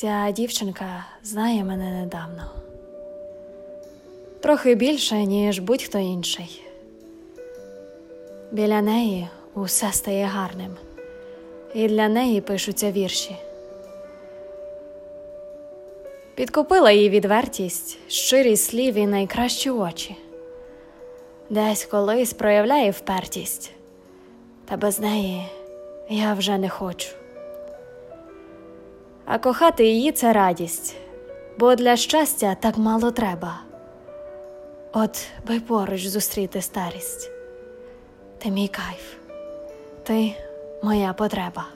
Ця дівчинка знає мене недавно. Трохи більше, ніж будь-хто інший. Біля неї усе стає гарним, і для неї пишуться вірші. Підкупила її відвертість, щирість слів і найкращі очі. Десь колись проявляє впертість, та без неї я вже не хочу. А кохати її це радість, бо для щастя так мало треба. От би поруч зустріти старість. Ти мій кайф, ти моя потреба.